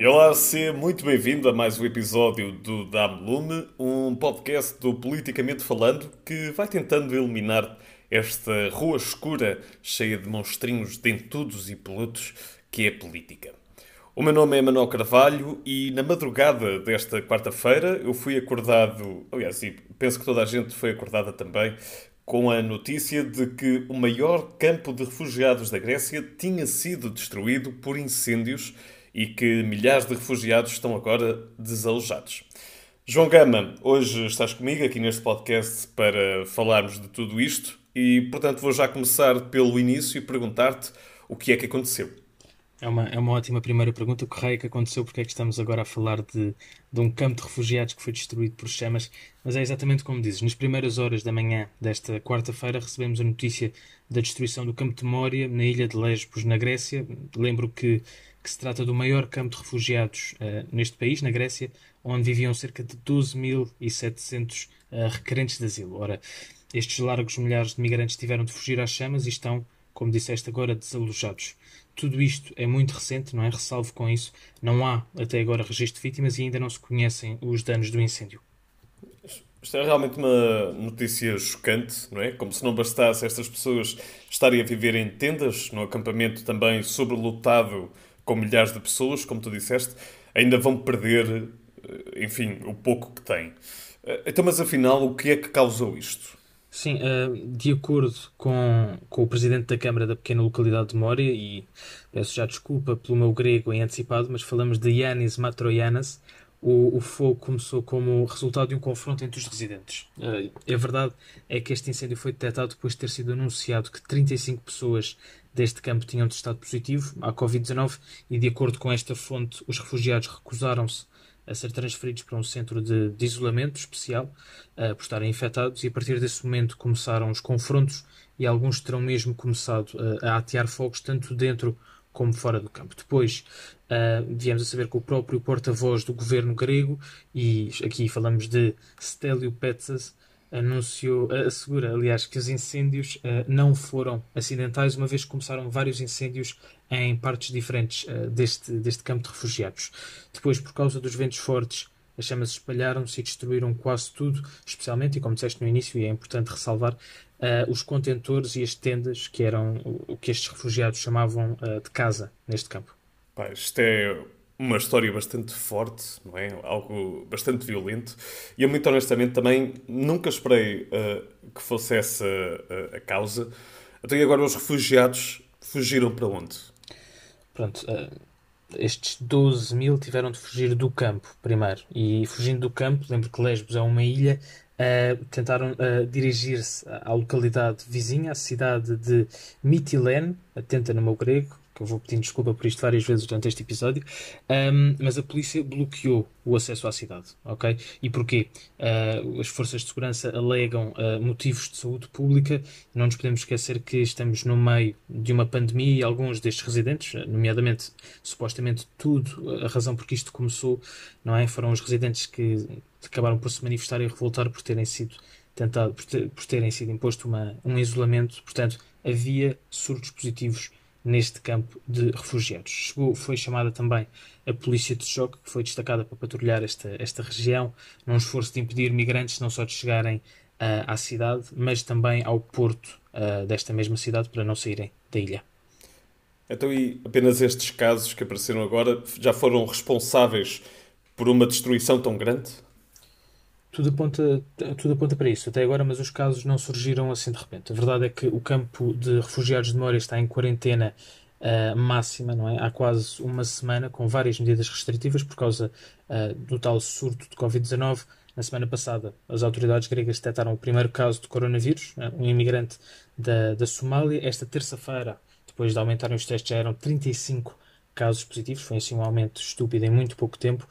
Olá, seja muito bem-vindo a mais um episódio do Dame Lume, um podcast do Politicamente Falando que vai tentando eliminar esta rua escura cheia de monstrinhos dentudos e peludos que é a política. O meu nome é Manuel Carvalho e na madrugada desta quarta-feira eu fui acordado, aliás, e penso que toda a gente foi acordada também, com a notícia de que o maior campo de refugiados da Grécia tinha sido destruído por incêndios e que milhares de refugiados estão agora desalojados. João Gama, hoje estás comigo aqui neste podcast para falarmos de tudo isto e, portanto, vou já começar pelo início e perguntar-te o que é que aconteceu. É uma, é uma ótima primeira pergunta. O que raio que aconteceu? Porque é que estamos agora a falar de, de um campo de refugiados que foi destruído por chamas? Mas é exatamente como dizes. Nas primeiras horas da manhã desta quarta-feira recebemos a notícia da destruição do campo de Mória na ilha de Lesbos, na Grécia. Lembro que, que se trata do maior campo de refugiados uh, neste país, na Grécia, onde viviam cerca de 12.700 uh, requerentes de asilo. Ora, estes largos milhares de migrantes tiveram de fugir às chamas e estão, como disseste agora, desalojados. Tudo isto é muito recente, não é? Ressalvo com isso. Não há até agora registro de vítimas e ainda não se conhecem os danos do incêndio. Isto é realmente uma notícia chocante, não é? Como se não bastasse estas pessoas estarem a viver em tendas, no acampamento também sobrelotado com milhares de pessoas, como tu disseste, ainda vão perder, eh, enfim, o pouco que têm. Eh, então, mas afinal, o que é que causou isto? Sim, uh, de acordo com, com o presidente da Câmara da pequena localidade de Mória, e peço já desculpa pelo meu grego em antecipado, mas falamos de Yanis Matroianas, o, o fogo começou como resultado de um confronto entre os residentes. Uh, a verdade é que este incêndio foi detectado depois de ter sido anunciado que 35 pessoas deste campo tinham testado positivo à Covid-19 e, de acordo com esta fonte, os refugiados recusaram-se a ser transferidos para um centro de, de isolamento especial uh, por estarem infectados e a partir desse momento começaram os confrontos e alguns terão mesmo começado uh, a atear fogos tanto dentro como fora do campo. Depois uh, viemos a saber que o próprio porta-voz do governo grego, e aqui falamos de Stélio Petsas, anunciou, assegura, aliás, que os incêndios uh, não foram acidentais, uma vez que começaram vários incêndios em partes diferentes uh, deste, deste campo de refugiados. Depois, por causa dos ventos fortes, as chamas espalharam-se e destruíram quase tudo, especialmente, e como disseste no início, e é importante ressalvar, uh, os contentores e as tendas que eram o que estes refugiados chamavam de casa neste campo. Pá, isto é uma história bastante forte, não é? Algo bastante violento. E eu, muito honestamente, também nunca esperei uh, que fosse essa uh, a causa. Então, e agora os refugiados fugiram para onde? Pronto, uh, estes 12 mil tiveram de fugir do campo, primeiro. E fugindo do campo, lembro que Lesbos é uma ilha, tentaram dirigir-se à localidade vizinha, à cidade de Mitilene, atenta no meu grego, que eu vou pedindo desculpa por isto várias vezes durante este episódio, um, mas a polícia bloqueou o acesso à cidade, ok? E porquê? Uh, as forças de segurança alegam uh, motivos de saúde pública, não nos podemos esquecer que estamos no meio de uma pandemia e alguns destes residentes, nomeadamente, supostamente tudo, a razão por que isto começou, não é? Foram os residentes que acabaram por se manifestar e revoltar por terem sido tentado, por, ter, por terem sido imposto uma, um isolamento, portanto, havia surtos positivos neste campo de refugiados. Chegou, foi chamada também a polícia de choque, que foi destacada para patrulhar esta, esta região, num esforço de impedir migrantes não só de chegarem uh, à cidade, mas também ao porto uh, desta mesma cidade para não saírem da ilha. Então, e apenas estes casos que apareceram agora já foram responsáveis por uma destruição tão grande? Tudo aponta, tudo aponta para isso até agora, mas os casos não surgiram assim de repente. A verdade é que o campo de refugiados de Moria está em quarentena uh, máxima, não é? Há quase uma semana, com várias medidas restritivas por causa uh, do tal surto de Covid-19. Na semana passada, as autoridades gregas detectaram o primeiro caso de coronavírus, uh, um imigrante da, da Somália. Esta terça-feira, depois de aumentarem os testes, já eram 35 casos positivos. Foi assim um aumento estúpido em muito pouco tempo.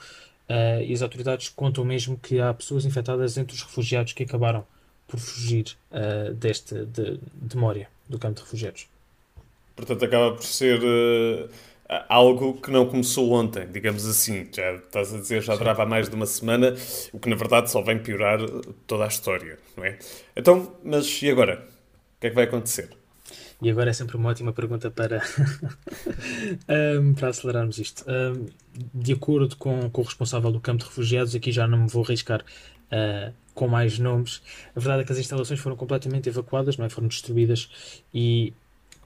Uh, e as autoridades contam mesmo que há pessoas infectadas entre os refugiados que acabaram por fugir uh, deste, de, de Mória, do campo de refugiados. Portanto, acaba por ser uh, algo que não começou ontem, digamos assim. Já estás a dizer, já durava mais de uma semana, o que na verdade só vem piorar toda a história, não é? Então, mas e agora? O que é que vai acontecer? E agora é sempre uma ótima pergunta para, um, para acelerarmos isto. Um, de acordo com, com o responsável do campo de refugiados, aqui já não me vou arriscar uh, com mais nomes. A verdade é que as instalações foram completamente evacuadas, não é? foram destruídas e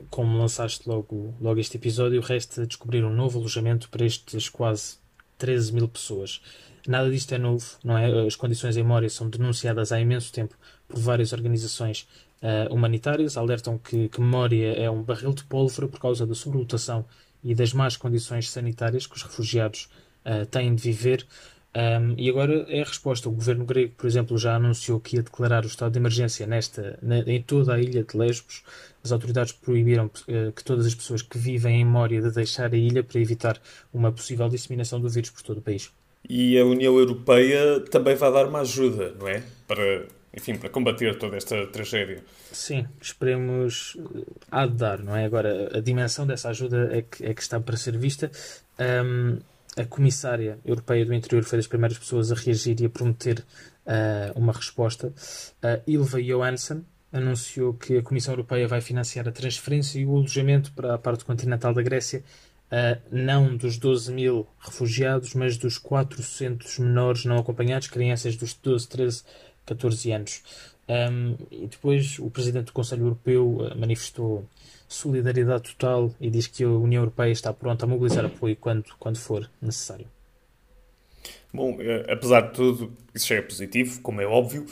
como lançaste logo, logo este episódio, resta descobrir um novo alojamento para estes quase 13 mil pessoas. Nada disto é novo, não é? As condições em Mória são denunciadas há imenso tempo por várias organizações uh, humanitárias, alertam que, que Mória é um barril de pólvora por causa da sobrelotação e das más condições sanitárias que os refugiados uh, têm de viver. Um, e agora é a resposta. O governo grego, por exemplo, já anunciou que ia declarar o estado de emergência nesta, na, em toda a ilha de Lesbos. As autoridades proibiram uh, que todas as pessoas que vivem em Mória de deixar a ilha para evitar uma possível disseminação do vírus por todo o país. E a União Europeia também vai dar uma ajuda, não é? Para, enfim, para combater toda esta tragédia. Sim, esperemos eh, há de dar, não é? Agora, a dimensão dessa ajuda é que, é que está para ser vista. Um, a comissária europeia do interior foi das primeiras pessoas a reagir e a prometer uh, uma resposta. Uh, Ilva Johansson anunciou que a Comissão Europeia vai financiar a transferência e o alojamento para a parte continental da Grécia, uh, não dos 12 mil refugiados, mas dos 400 menores não acompanhados, crianças dos 12, 13, 14 anos. Um, e depois o Presidente do Conselho Europeu manifestou solidariedade total e diz que a União Europeia está pronta a mobilizar apoio quando, quando for necessário. Bom, eh, apesar de tudo, isso já é positivo, como é óbvio,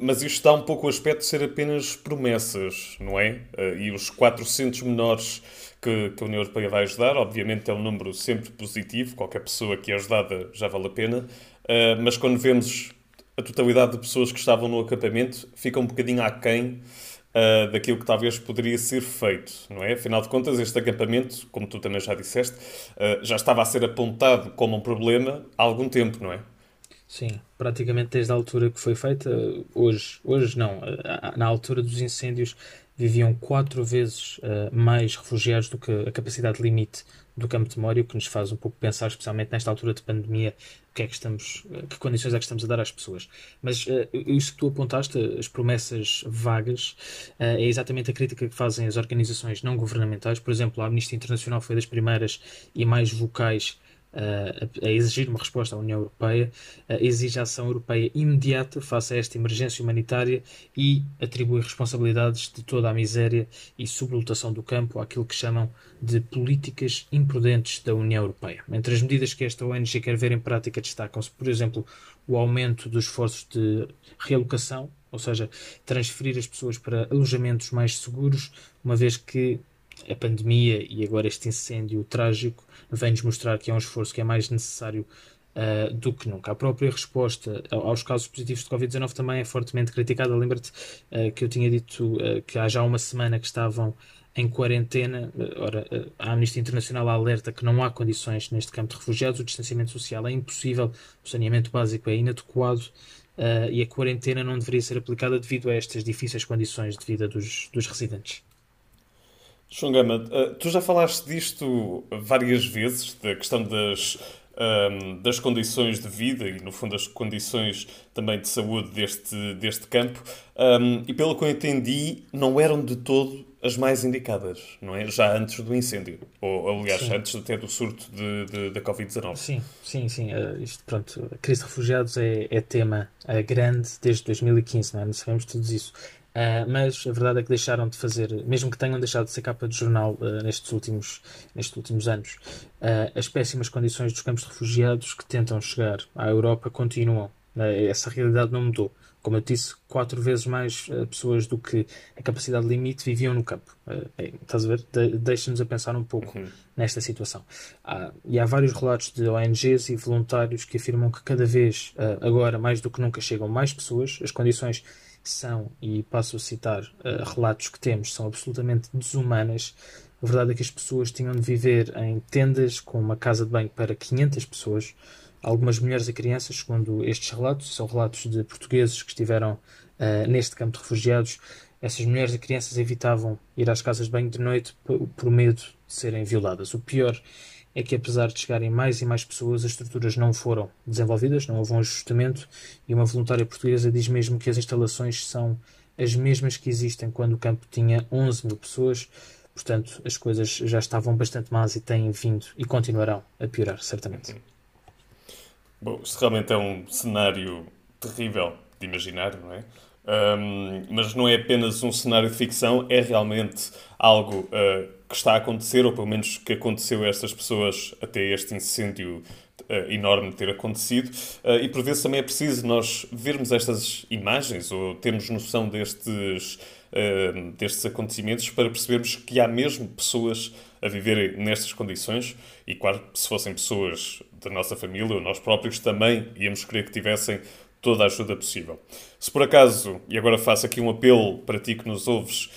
mas isto dá um pouco o aspecto de ser apenas promessas, não é? Uh, e os 400 menores que, que, a União Europeia vai ajudar, obviamente é um número sempre positivo, qualquer pessoa que é ajudada já vale a pena, uh, mas quando vemos a totalidade de pessoas que estavam no acampamento, fica um bocadinho aquém uh, daquilo que talvez poderia ser feito, não é? Afinal de contas, este acampamento, como tu também já disseste, uh, já estava a ser apontado como um problema há algum tempo, não é? Sim, praticamente desde a altura que foi feita, hoje, hoje não, na altura dos incêndios viviam quatro vezes uh, mais refugiados do que a capacidade limite do campo de Mória, o que nos faz um pouco pensar, especialmente nesta altura de pandemia, que é que estamos, que condições é que estamos a dar às pessoas. Mas uh, isso que tu apontaste, as promessas vagas, uh, é exatamente a crítica que fazem as organizações não governamentais. Por exemplo, a Amnistia Internacional foi das primeiras e mais vocais a, a exigir uma resposta à União Europeia, exige ação europeia imediata face a esta emergência humanitária e atribui responsabilidades de toda a miséria e sublotação do campo àquilo que chamam de políticas imprudentes da União Europeia. Entre as medidas que esta ONG quer ver em prática destacam-se, por exemplo, o aumento dos esforços de realocação, ou seja, transferir as pessoas para alojamentos mais seguros, uma vez que a pandemia e agora este incêndio trágico vem-nos mostrar que é um esforço que é mais necessário uh, do que nunca. A própria resposta aos casos positivos de Covid-19 também é fortemente criticada. Lembra-te uh, que eu tinha dito uh, que há já uma semana que estavam em quarentena. Ora, a Amnistia Internacional alerta que não há condições neste campo de refugiados, o distanciamento social é impossível, o saneamento básico é inadequado. Uh, e a quarentena não deveria ser aplicada devido a estas difíceis condições de vida dos, dos residentes. João Gama, uh, tu já falaste disto várias vezes, da questão das, ehm, das condições de vida e, no fundo, das condições também de saúde deste, deste campo, ehm, e pelo que eu entendi, não eram de todo as mais indicadas, não é? Já antes do incêndio, ou aliás, sim. antes até do surto de, de, da Covid-19. Sim, sim, sim. Uh, isto, pronto, a crise de refugiados é, é tema uh, grande desde 2015, não é? Não sabemos tudo isso. Uh, mas a verdade é que deixaram de fazer, mesmo que tenham deixado de ser capa de jornal uh, nestes, últimos, nestes últimos anos, uh, as péssimas condições dos campos de refugiados que tentam chegar à Europa continuam. essa realidade não mudou. Como eu disse, quatro vezes mais pessoas do que a capacidade limite viviam no campo. Estás a ver? De, Deixa-nos a pensar um pouco uhum. nesta situação. e há vários relatos de ONGs e voluntários que afirmam que cada vez, agora, mais do que nunca, chegam mais pessoas, as condições são, e passo a citar uh, relatos que temos, são absolutamente desumanas. A verdade é que as pessoas tinham de viver em tendas com uma casa de banho para 500 pessoas. Algumas mulheres e crianças, segundo estes relatos, são relatos de portugueses que estiveram uh, neste campo de refugiados. Essas mulheres e crianças evitavam ir às casas de banho de noite por, medo de serem violadas. O pior é que apesar de chegarem mais e mais pessoas, as estruturas não foram desenvolvidas, não houve um ajustamento, e uma voluntária portuguesa diz mesmo que as instalações são as mesmas que existem quando o campo tinha 11 mil pessoas. Portanto, as coisas já estavam bastante más e têm vindo e continuarão a piorar, certamente. Bom, isto realmente é um cenário terrível de imaginar, não é? Um, mas não é apenas um cenário de ficção, é realmente algo uh, que está a acontecer, ou pelo menos que aconteceu a estas pessoas até este incêndio uh, enorme ter acontecido. Uh, e por vezes também é preciso nós vermos estas imagens ou termos noção destes, destes acontecimentos para percebermos que há mesmo pessoas a viverem nestas condições. E claro, se fossem pessoas da nossa família ou nós próprios, também íamos querer que tivessem toda a ajuda possível. Se por acaso, e agora faço aqui um apelo para ti que nos ouves,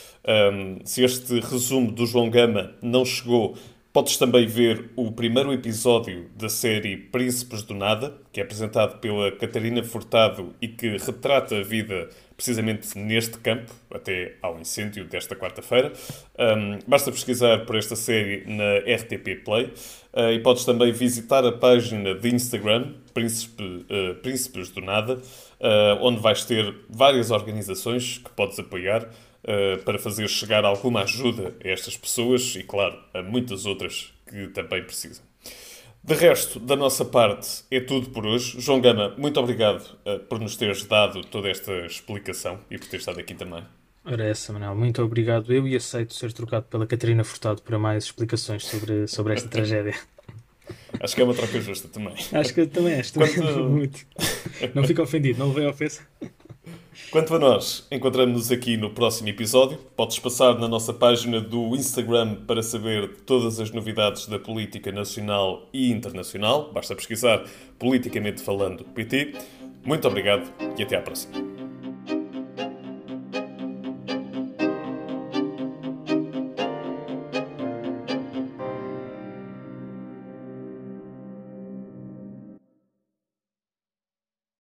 um, se este resumo do João Gama não chegou, podes também ver o primeiro episódio da série Príncipes do Nada, que é apresentado pela Catarina Furtado e que retrata a vida precisamente neste campo, até ao incêndio desta quarta-feira. Um, basta pesquisar por esta série na RTP Play uh, e podes também visitar a página de Instagram, Príncipe, uh, Príncipes do Nada, uh, onde vais ter várias organizações que podes apoiar para fazer chegar alguma ajuda a estas pessoas e, claro, a muitas outras que também precisam. De resto, da nossa parte, é tudo por hoje. João Gama, muito obrigado uh, por nos teres dado toda esta explicação e por ter estado aqui também. Ora, essa, Manuel. Muito obrigado. Eu e aceito ser trocado pela Catarina Furtado para mais explicações sobre, sobre esta tragédia. Acho que é uma troca justa também. Acho que também és. Quanto... Muito. Não fica ofendido, não levei a ofensa. Quanto a nós, encontramos-nos aqui no próximo episódio. Podes passar na nossa página do Instagram para saber todas as novidades da política nacional e internacional. Basta pesquisar Politicamente Falando PT. Muito obrigado e até à próxima.